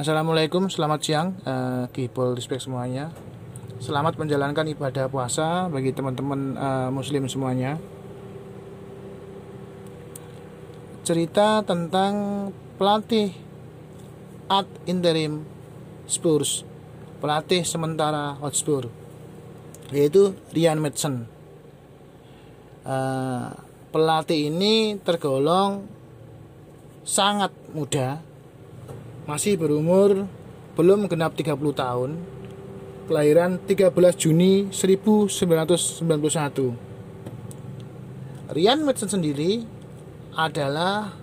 Assalamualaikum, selamat siang, uh, respect semuanya. Selamat menjalankan ibadah puasa bagi teman-teman uh, Muslim semuanya. Cerita tentang pelatih ad interim Spurs, pelatih sementara Hotspur, yaitu Ryan Madsen. Uh, pelatih ini tergolong sangat muda masih berumur belum genap 30 tahun kelahiran 13 Juni 1991 Rian Madsen sendiri adalah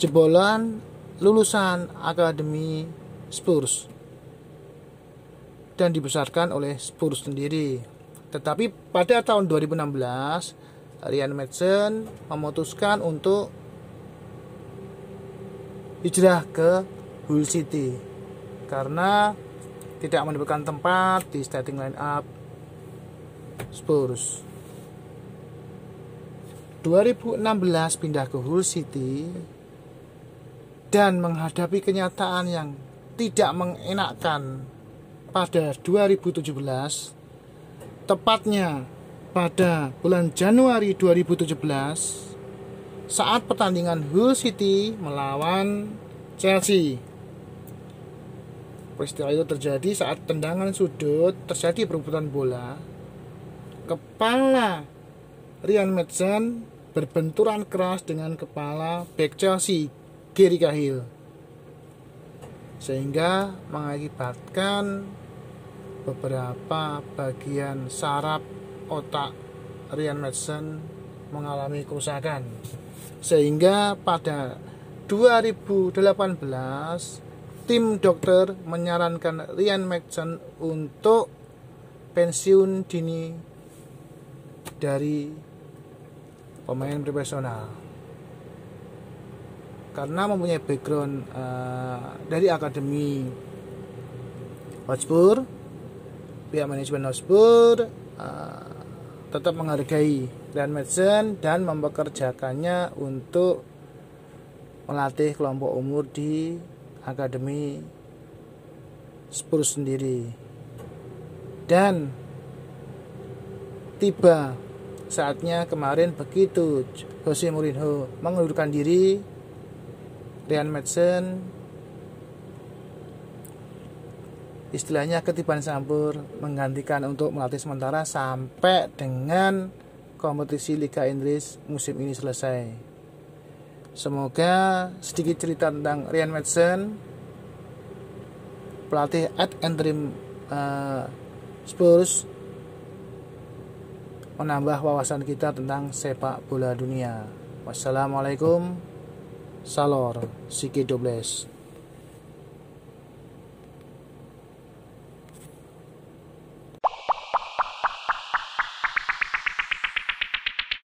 jebolan lulusan Akademi Spurs dan dibesarkan oleh Spurs sendiri. Tetapi pada tahun 2016 Rian Madsen memutuskan untuk hijrah ke Hull City karena tidak mendapatkan tempat di starting line up Spurs. 2016 pindah ke Hull City dan menghadapi kenyataan yang tidak mengenakkan pada 2017 tepatnya pada bulan Januari 2017 saat pertandingan Hull City melawan Chelsea. Peristiwa itu terjadi saat tendangan sudut terjadi perebutan bola. Kepala Ryan Madsen berbenturan keras dengan kepala back Chelsea Gary Cahill sehingga mengakibatkan beberapa bagian saraf otak Ryan Madsen mengalami kerusakan. Sehingga pada 2018 tim dokter menyarankan Ryan Maxson untuk pensiun dini dari pemain profesional. Karena mempunyai background uh, dari akademi Hotspur pihak manajemen Hotspur uh, tetap menghargai Grand Madsen dan mempekerjakannya untuk melatih kelompok umur di akademi Spurs sendiri. Dan tiba saatnya kemarin begitu Jose Mourinho mengundurkan diri Ryan Madsen istilahnya ketiban sampur menggantikan untuk melatih sementara sampai dengan kompetisi Liga Inggris musim ini selesai. Semoga sedikit cerita tentang Ryan Madsen, pelatih at interim uh, Spurs, menambah wawasan kita tentang sepak bola dunia. Wassalamualaikum, salor, siki dobles.